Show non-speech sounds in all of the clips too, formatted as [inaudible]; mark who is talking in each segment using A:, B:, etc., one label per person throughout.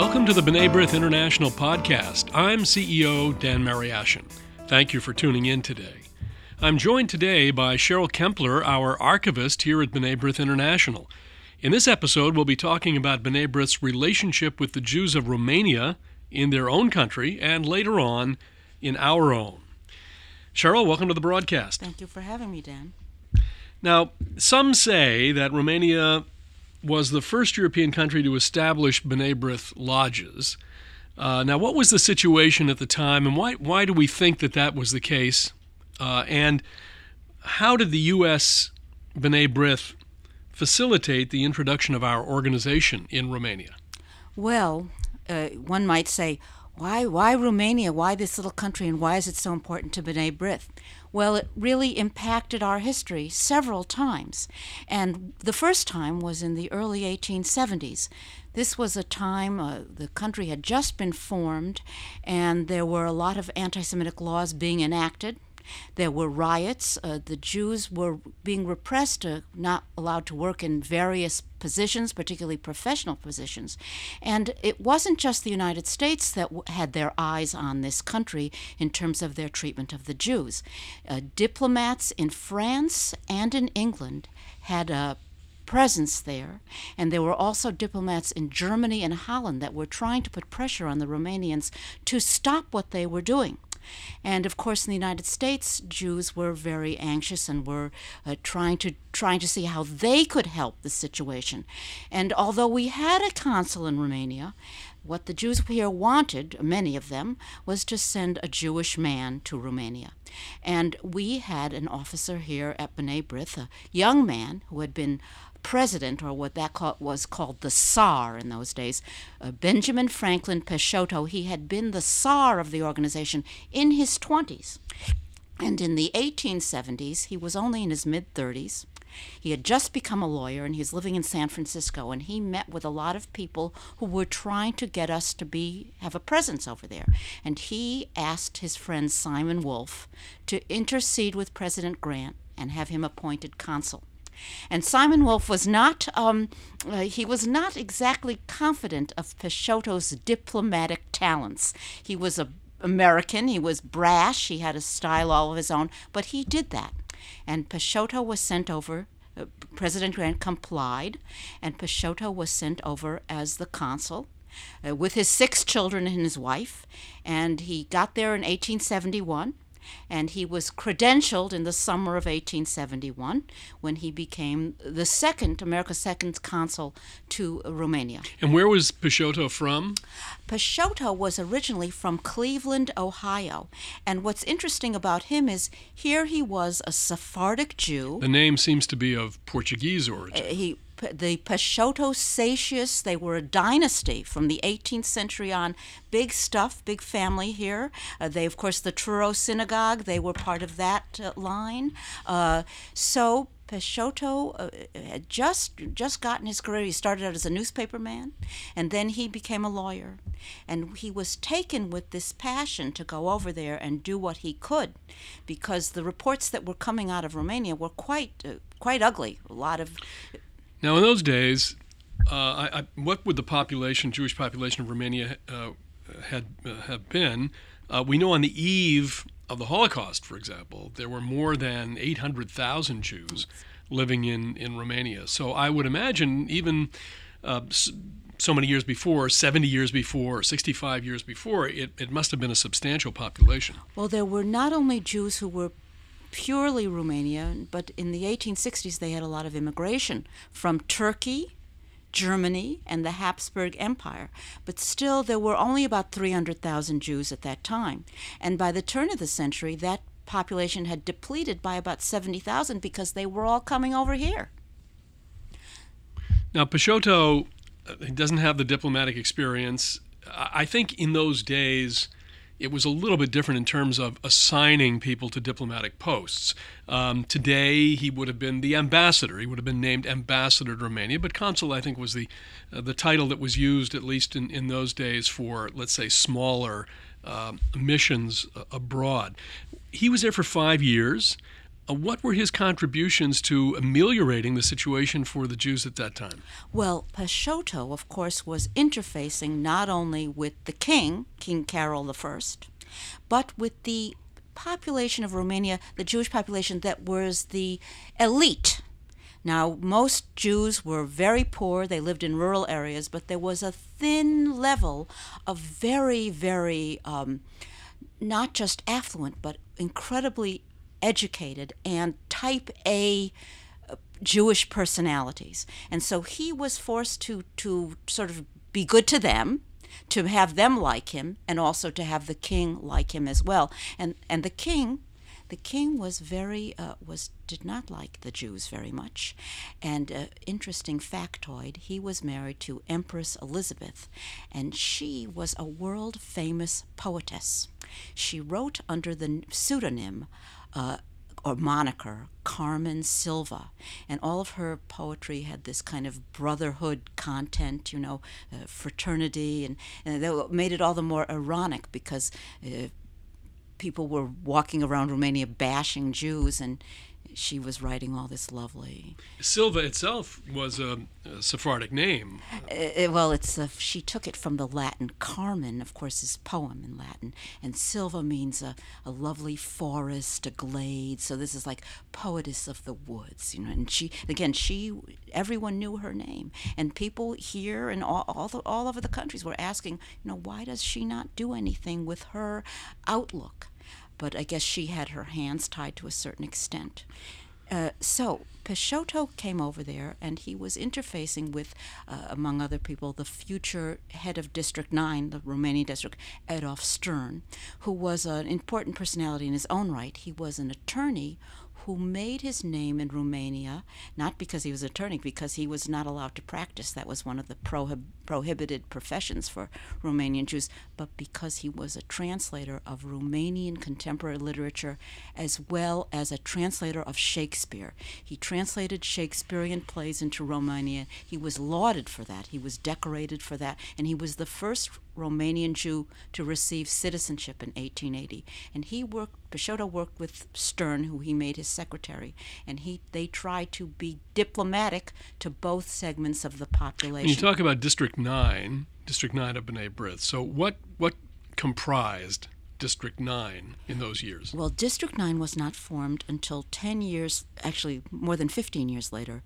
A: Welcome to the B'nai B'rith International Podcast. I'm CEO Dan Mariaschin. Thank you for tuning in today. I'm joined today by Cheryl Kempler, our archivist here at B'nai B'rith International. In this episode, we'll be talking about B'nai B'rith's relationship with the Jews of Romania in their own country and later on in our own. Cheryl, welcome to the broadcast.
B: Thank you for having me, Dan.
A: Now, some say that Romania was the first European country to establish B'nai B'rith lodges. Uh, now, what was the situation at the time, and why, why do we think that that was the case? Uh, and how did the U.S. B'nai B'rith facilitate the introduction of our organization in Romania?
B: Well, uh, one might say, why, why Romania? Why this little country, and why is it so important to B'nai B'rith? Well, it really impacted our history several times. And the first time was in the early 1870s. This was a time uh, the country had just been formed, and there were a lot of anti Semitic laws being enacted. There were riots. Uh, the Jews were being repressed, uh, not allowed to work in various positions, particularly professional positions. And it wasn't just the United States that w- had their eyes on this country in terms of their treatment of the Jews. Uh, diplomats in France and in England had a presence there, and there were also diplomats in Germany and Holland that were trying to put pressure on the Romanians to stop what they were doing. And of course, in the United States, Jews were very anxious and were uh, trying to trying to see how they could help the situation. And although we had a consul in Romania, what the Jews here wanted, many of them, was to send a Jewish man to Romania. And we had an officer here at B'nai B'rith, a young man who had been president, or what that call, was called the Saar in those days, uh, Benjamin Franklin Peixoto. He had been the Saar of the organization in his 20s. And in the 1870s, he was only in his mid 30s. He had just become a lawyer and he was living in San Francisco and he met with a lot of people who were trying to get us to be have a presence over there. And he asked his friend Simon Wolf to intercede with President Grant and have him appointed consul. And Simon Wolf was not um, uh, he was not exactly confident of Peixoto's diplomatic talents. He was a American, he was brash, he had a style all of his own, but he did that. And Peixoto was sent over uh, President Grant complied, and Peixoto was sent over as the consul uh, with his six children and his wife. And he got there in 1871 and he was credentialed in the summer of 1871 when he became the second, America's second consul to Romania.
A: And where was Peixoto from?
B: Peixoto was originally from Cleveland, Ohio. And what's interesting about him is here he was a Sephardic Jew.
A: The name seems to be of Portuguese origin.
B: Uh, he the Peixoto Satius, they were a dynasty from the 18th century on. Big stuff, big family here. Uh, they, of course, the Touro Synagogue, they were part of that uh, line. Uh, so Peixoto uh, had just just gotten his career. He started out as a newspaperman, and then he became a lawyer. And he was taken with this passion to go over there and do what he could, because the reports that were coming out of Romania were quite uh, quite ugly. A lot of
A: now, in those days, uh, I, I, what would the population, Jewish population of Romania, uh, had uh, have been? Uh, we know on the eve of the Holocaust, for example, there were more than 800,000 Jews living in, in Romania. So I would imagine even uh, so many years before, 70 years before, 65 years before, it, it must have been a substantial population.
B: Well, there were not only Jews who were purely Romania, but in the 1860s they had a lot of immigration from Turkey, Germany, and the Habsburg Empire. But still, there were only about 300,000 Jews at that time. And by the turn of the century, that population had depleted by about 70,000 because they were all coming over here.
A: Now, Peixoto uh, doesn't have the diplomatic experience. I think in those days, it was a little bit different in terms of assigning people to diplomatic posts. Um, today, he would have been the ambassador. He would have been named ambassador to Romania, but consul, I think, was the uh, the title that was used at least in, in those days for, let's say, smaller uh, missions abroad. He was there for five years. Uh, what were his contributions to ameliorating the situation for the Jews at that time?
B: Well, Peixoto, of course, was interfacing not only with the king, King Carol I, but with the population of Romania, the Jewish population that was the elite. Now, most Jews were very poor, they lived in rural areas, but there was a thin level of very, very, um, not just affluent, but incredibly educated and type A uh, Jewish personalities. And so he was forced to, to sort of be good to them to have them like him and also to have the king like him as well. And and the king the king was very uh, was did not like the Jews very much, and uh, interesting factoid: he was married to Empress Elizabeth, and she was a world famous poetess. She wrote under the pseudonym uh, or moniker Carmen Sylva. and all of her poetry had this kind of brotherhood content, you know, uh, fraternity, and, and that made it all the more ironic because uh, people were walking around Romania bashing Jews, and she was writing all this lovely.
A: Sylva itself was a, a Sephardic name.
B: Uh, well, it's a, she took it from the Latin. Carmen, of course, is poem in Latin, and Sylva means a, a lovely forest, a glade. So this is like poetess of the woods, you know. And she, again, she, everyone knew her name, and people here and all all, the, all over the countries were asking, you know, why does she not do anything with her outlook? But I guess she had her hands tied to a certain extent. Uh, so Peixoto came over there, and he was interfacing with, uh, among other people, the future head of District 9, the Romanian district, Adolf Stern, who was an important personality in his own right. He was an attorney who made his name in Romania, not because he was attorney, because he was not allowed to practice. That was one of the prohib- prohibited professions for Romanian Jews, but because he was a translator of Romanian contemporary literature as well as a translator of Shakespeare. He translated Shakespearean plays into Romanian. He was lauded for that, he was decorated for that, and he was the first Romanian Jew to receive citizenship in 1880. And he worked, Peixoto worked with Stern, who he made his secretary, and he they tried to be diplomatic to both segments of the population.
A: When you talk about District 9, District 9 of B'nai B'rith, so what, what comprised District 9 in those years?
B: Well, District 9 was not formed until 10 years, actually more than 15 years later,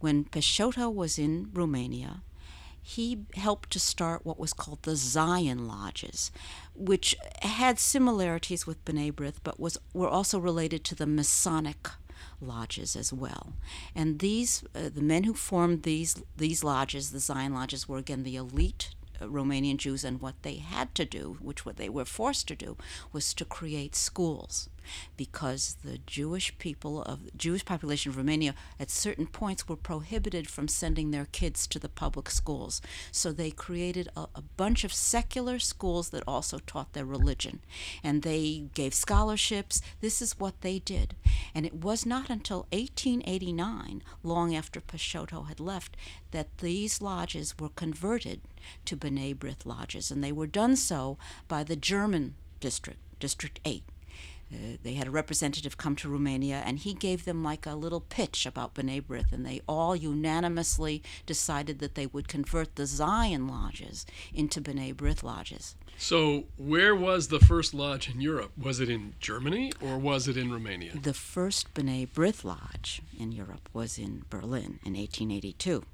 B: when Peixoto was in Romania he helped to start what was called the Zion Lodges, which had similarities with B'nai B'rith, but was were also related to the Masonic lodges as well. And these, uh, the men who formed these these lodges, the Zion Lodges, were again the elite Romanian Jews, and what they had to do, which what they were forced to do, was to create schools, because the Jewish people of the Jewish population of Romania at certain points were prohibited from sending their kids to the public schools. So they created a, a bunch of secular schools that also taught their religion, and they gave scholarships. This is what they did, and it was not until 1889, long after Peixoto had left, that these lodges were converted to B'nai B'rith lodges, and they were done so by the German district, District 8. Uh, they had a representative come to Romania, and he gave them like a little pitch about B'nai B'rith, and they all unanimously decided that they would convert the Zion lodges into B'nai B'rith lodges.
A: So, where was the first lodge in Europe? Was it in Germany or was it in Romania?
B: The first B'nai B'rith lodge in Europe was in Berlin in 1882.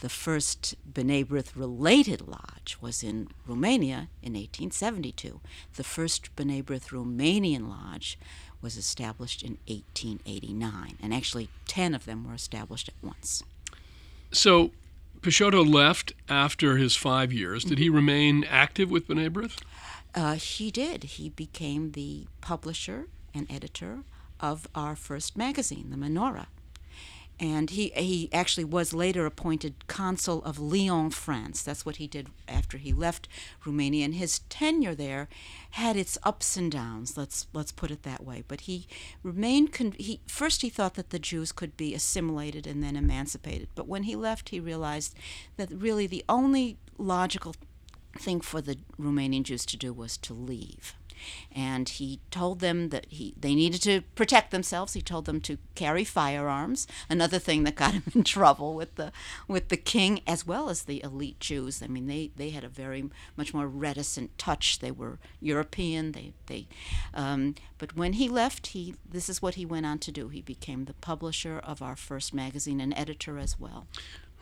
B: The first B'nai B'rith related lodge was in Romania in 1872. The first B'nai B'rith Romanian lodge was established in 1889, and actually 10 of them were established at once.
A: So, Peixoto left after his five years. Did he remain active with B'nai B'rith?
B: Uh, he did. He became the publisher and editor of our first magazine, the Menorah and he he actually was later appointed consul of Lyon, France. That's what he did after he left Romania, and his tenure there had its ups and downs. Let's let's put it that way. But he remained. Con- he first he thought that the Jews could be assimilated and then emancipated, but when he left, he realized that really the only logical thing for the Romanian Jews to do was to leave. And he told them that he they needed to protect themselves. He told them to carry firearms, another thing that got [laughs] him in trouble with the with the king as well as the elite Jews. I mean, they they had a very much more reticent touch. They were European. They they, um, but when he left, he this is what he went on to do. He became the publisher of our first magazine and editor as well.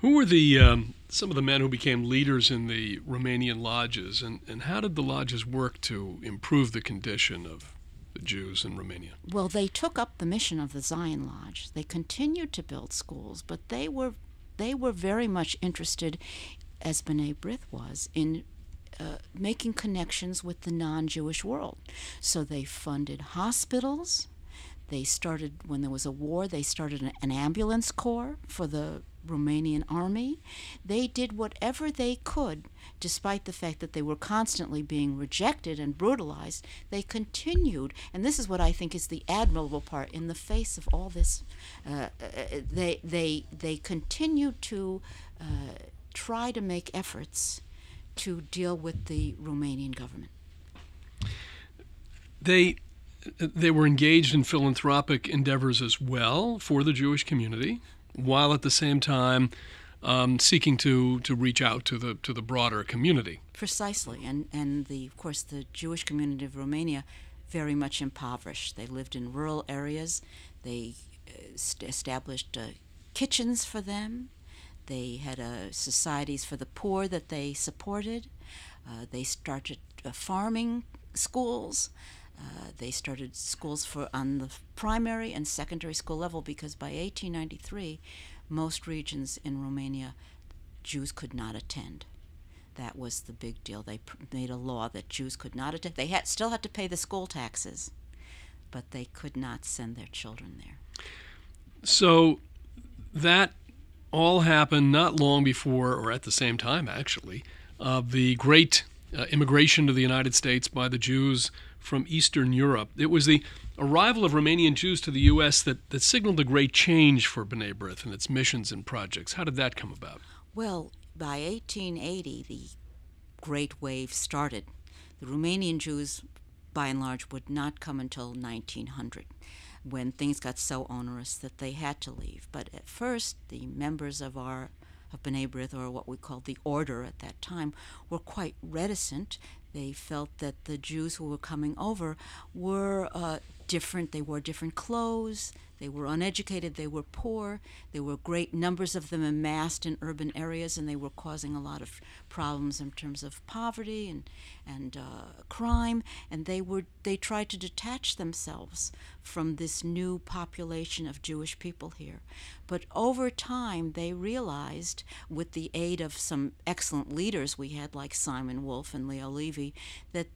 A: Who were the um, some of the men who became leaders in the Romanian lodges, and, and how did the lodges work to improve the condition of the Jews in Romania?
B: Well, they took up the mission of the Zion Lodge. They continued to build schools, but they were they were very much interested, as B'nai B'rith was, in uh, making connections with the non-Jewish world. So they funded hospitals. They started when there was a war. They started an, an ambulance corps for the Romanian army. They did whatever they could, despite the fact that they were constantly being rejected and brutalized. They continued, and this is what I think is the admirable part. In the face of all this, uh, uh they they they continued to uh, try to make efforts to deal with the Romanian government.
A: They they were engaged in philanthropic endeavors as well for the Jewish community while at the same time um, seeking to, to reach out to the to the broader community.
B: Precisely, and and the of course the Jewish community of Romania very much impoverished. They lived in rural areas. They uh, st- established uh, kitchens for them. They had uh, societies for the poor that they supported. Uh, they started uh, farming schools. Uh, they started schools for on the primary and secondary school level because by 1893, most regions in Romania, Jews could not attend. That was the big deal. They pr- made a law that Jews could not attend. They had, still had to pay the school taxes, but they could not send their children there.
A: So that all happened not long before, or at the same time, actually, of the great uh, immigration to the United States by the Jews from Eastern Europe. It was the arrival of Romanian Jews to the U.S. that, that signaled a great change for B'nai B'rith and its missions and projects. How did that come about?
B: Well, by 1880, the Great Wave started. The Romanian Jews, by and large, would not come until 1900 when things got so onerous that they had to leave. But at first, the members of our of B'nai B'rith, or what we called the order at that time, were quite reticent. They felt that the Jews who were coming over were uh, different. They wore different clothes. They were uneducated. They were poor. There were great numbers of them amassed in urban areas, and they were causing a lot of problems in terms of poverty and and uh, crime. And they were they tried to detach themselves from this new population of Jewish people here. But over time, they realized, with the aid of some excellent leaders we had, like Simon Wolf and Leo Levi, that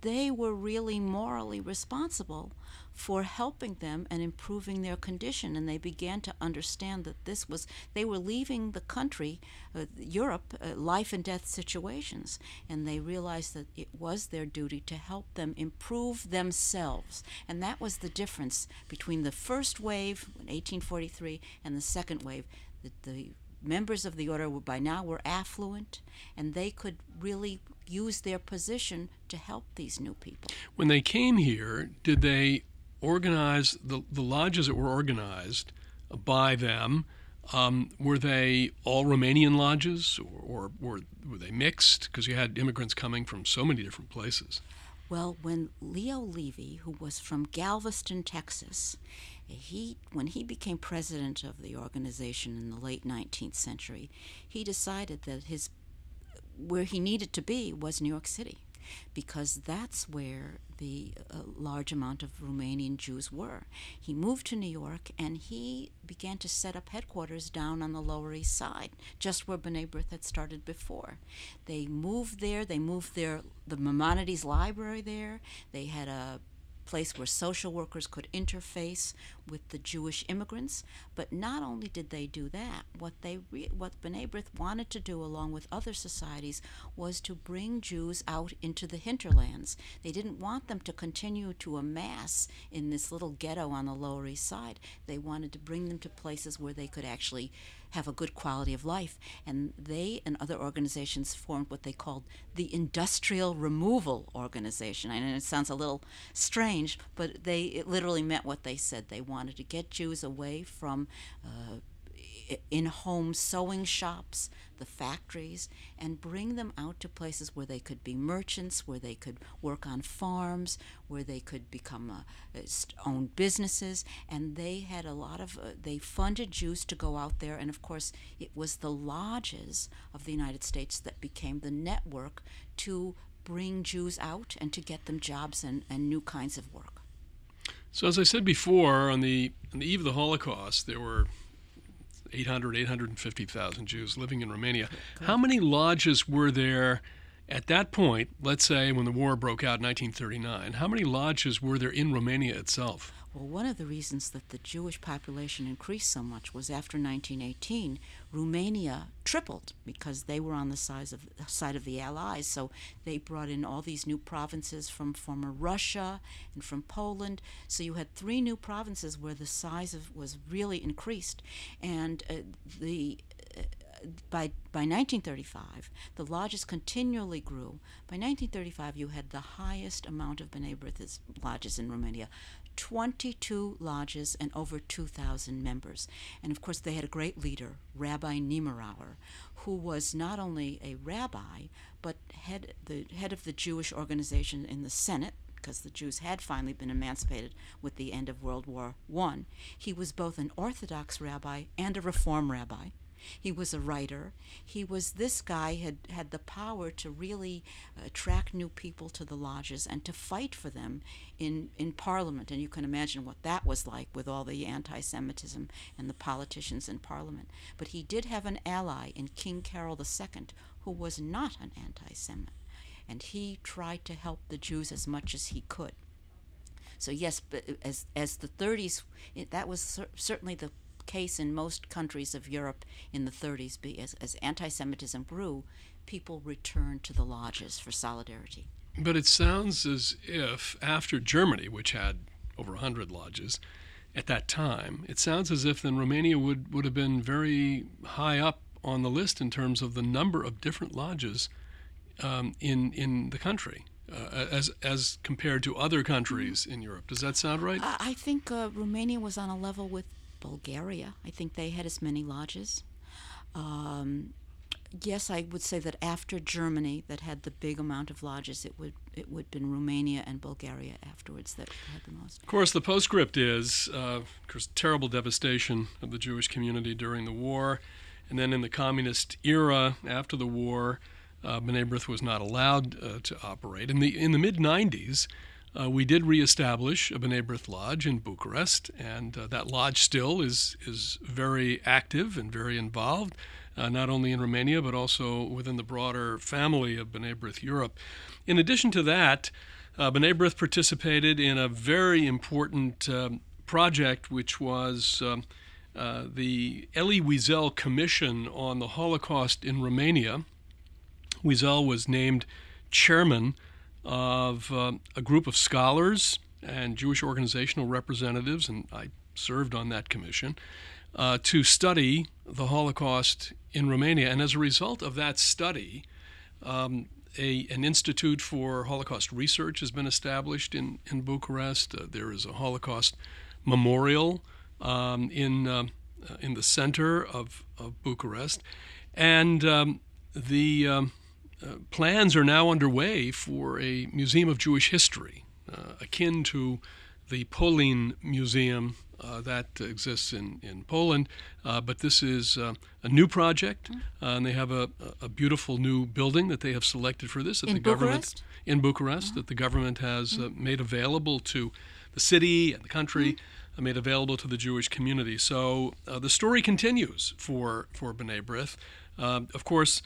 B: they were really morally responsible for helping them and improving their condition. And they began to understand that this was, they were leaving the country, uh, Europe, uh, life and death situations. And they realized that it was their duty to help them improve themselves. And that was the difference between the first wave in 1843 and the second wave. The, the members of the order were by now were affluent and they could really use their position to help these new people.
A: When they came here, did they organize the, the lodges that were organized by them? Um, were they all Romanian lodges or, or, or were they mixed? Because you had immigrants coming from so many different places.
B: Well, when Leo Levi, who was from Galveston, Texas, he when he became president of the organization in the late 19th century, he decided that his where he needed to be was New York City because that's where the uh, large amount of Romanian Jews were. He moved to New York and he began to set up headquarters down on the Lower East Side, just where B'nai B'rith had started before. They moved there, they moved their the Maimonides Library there. They had a place where social workers could interface with the Jewish immigrants. But not only did they do that, what they re- what B'nai B'rith wanted to do, along with other societies, was to bring Jews out into the hinterlands. They didn't want them to continue to amass in this little ghetto on the Lower East Side. They wanted to bring them to places where they could actually have a good quality of life. And they and other organizations formed what they called the Industrial Removal Organization. I know it sounds a little strange, but they it literally meant what they said. They wanted to get Jews away from uh, in home sewing shops, the factories, and bring them out to places where they could be merchants, where they could work on farms, where they could become uh, own businesses. And they had a lot of, uh, they funded Jews to go out there. And of course, it was the lodges of the United States that became the network to bring Jews out and to get them jobs and, and new kinds of work.
A: So, as I said before, on the, on the eve of the Holocaust, there were 800, 850,000 Jews living in Romania. How many lodges were there at that point, let's say when the war broke out in 1939? How many lodges were there in Romania itself?
B: Well, one of the reasons that the Jewish population increased so much was after 1918, Romania tripled because they were on the side of, side of the Allies. So they brought in all these new provinces from former Russia and from Poland. So you had three new provinces where the size of was really increased, and uh, the uh, by by 1935, the lodges continually grew. By 1935, you had the highest amount of B'nai B'rith lodges in Romania, 22 lodges and over 2,000 members. And of course, they had a great leader, Rabbi Niemirower, who was not only a rabbi, but head, the head of the Jewish organization in the Senate, because the Jews had finally been emancipated with the end of World War I. He was both an Orthodox rabbi and a Reform rabbi. He was a writer. He was this guy had had the power to really attract new people to the lodges and to fight for them in in Parliament. And you can imagine what that was like with all the anti-Semitism and the politicians in Parliament. But he did have an ally in King Carol II, who was not an anti-Semite, and he tried to help the Jews as much as he could. So yes, but as as the 30s, it, that was cer- certainly the case in most countries of Europe in the 30s. As, as anti Semitism grew, people returned to the lodges for solidarity.
A: But it sounds as if after Germany, which had over 100 lodges at that time, it sounds as if then Romania would, would have been very high up on the list in terms of the number of different lodges um, in, in the country. Uh, as as compared to other countries in Europe. Does that sound right?
B: I think uh, Romania was on a level with Bulgaria. I think they had as many lodges. Um, yes, I would say that after Germany, that had the big amount of lodges, it would it would have been Romania and Bulgaria afterwards that had the most.
A: Of course, the postscript is, uh, of course, terrible devastation of the Jewish community during the war, and then in the communist era after the war, uh, B'nai B'rith was not allowed uh, to operate. In the in the mid '90s, uh, we did reestablish a B'nai B'rith Lodge in Bucharest, and uh, that lodge still is, is very active and very involved, uh, not only in Romania, but also within the broader family of B'nai B'rith Europe. In addition to that, uh, B'nai B'rith participated in a very important um, project, which was um, uh, the Elie Wiesel Commission on the Holocaust in Romania. Wiesel was named chairman of uh, a group of scholars and Jewish organizational representatives, and I served on that commission, uh, to study the Holocaust in Romania. And as a result of that study, um, a, an Institute for Holocaust Research has been established in, in Bucharest. Uh, there is a Holocaust memorial um, in, uh, in the center of, of Bucharest. And um, the um, uh, plans are now underway for a museum of Jewish history, uh, akin to the Polin Museum uh, that exists in, in Poland. Uh, but this is uh, a new project, mm-hmm. and they have a, a, beautiful new building that they have selected for this.
B: That in
A: the
B: Bucharest?
A: government in Bucharest that the government has mm-hmm. made available to the city and the country. Mm-hmm made available to the Jewish community. So uh, the story continues for for B'nai B'rith. Uh, of course,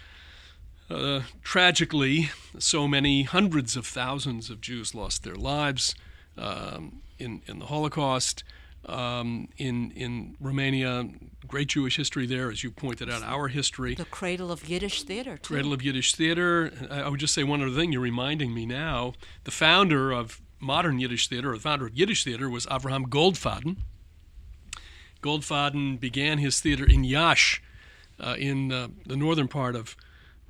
A: uh, tragically, so many hundreds of thousands of Jews lost their lives um, in, in the Holocaust. Um, in, in Romania, great Jewish history there, as you pointed out, our history.
B: The cradle of Yiddish theater, too.
A: Cradle of Yiddish theater. I, I would just say one other thing you're reminding me now. The founder of modern Yiddish theater, or the founder of Yiddish theater, was Avraham Goldfaden. Goldfaden began his theater in Iași, uh, in uh, the northern part of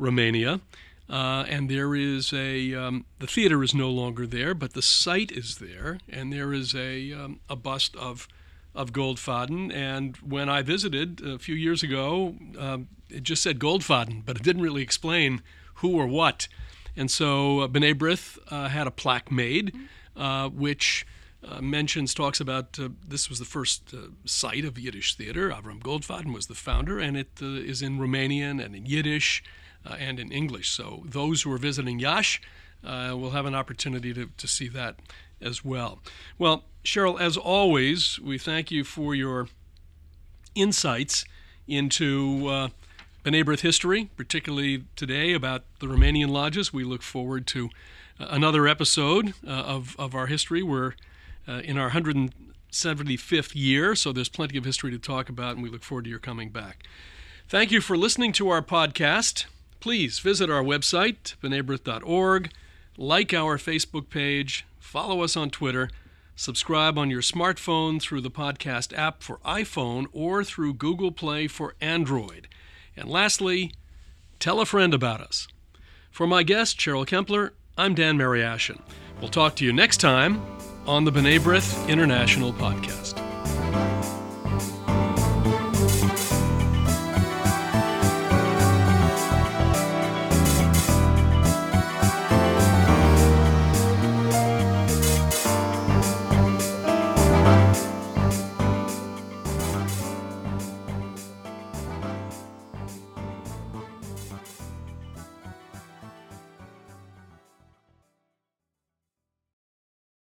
A: Romania. Uh, and there is a um, the theater is no longer there, but the site is there, and there is a um, a bust of of Goldfaden. And when I visited a few years ago, um, it just said Goldfaden, but it didn't really explain who or what. And so uh, B'nai B'rith uh, had a plaque made, uh, which uh, mentions, talks about uh, this was the first uh, site of Yiddish theater. Avram Goldfaden was the founder, and it uh, is in Romanian and in Yiddish and in English. So those who are visiting Iași will have an opportunity to, to see that as well. Well, Cheryl, as always, we thank you for your insights into uh, B'nai history, particularly today about the Romanian lodges. We look forward to uh, another episode uh, of, of our history. We're uh, in our 175th year, so there's plenty of history to talk about, and we look forward to your coming back. Thank you for listening to our podcast. Please visit our website, bnaibrith.org, like our Facebook page, follow us on Twitter, subscribe on your smartphone through the podcast app for iPhone or through Google Play for Android. And lastly, tell a friend about us. For my guest, Cheryl Kempler, I'm Dan Mariaschin. We'll talk to you next time on the B'nai B'rith International Podcast.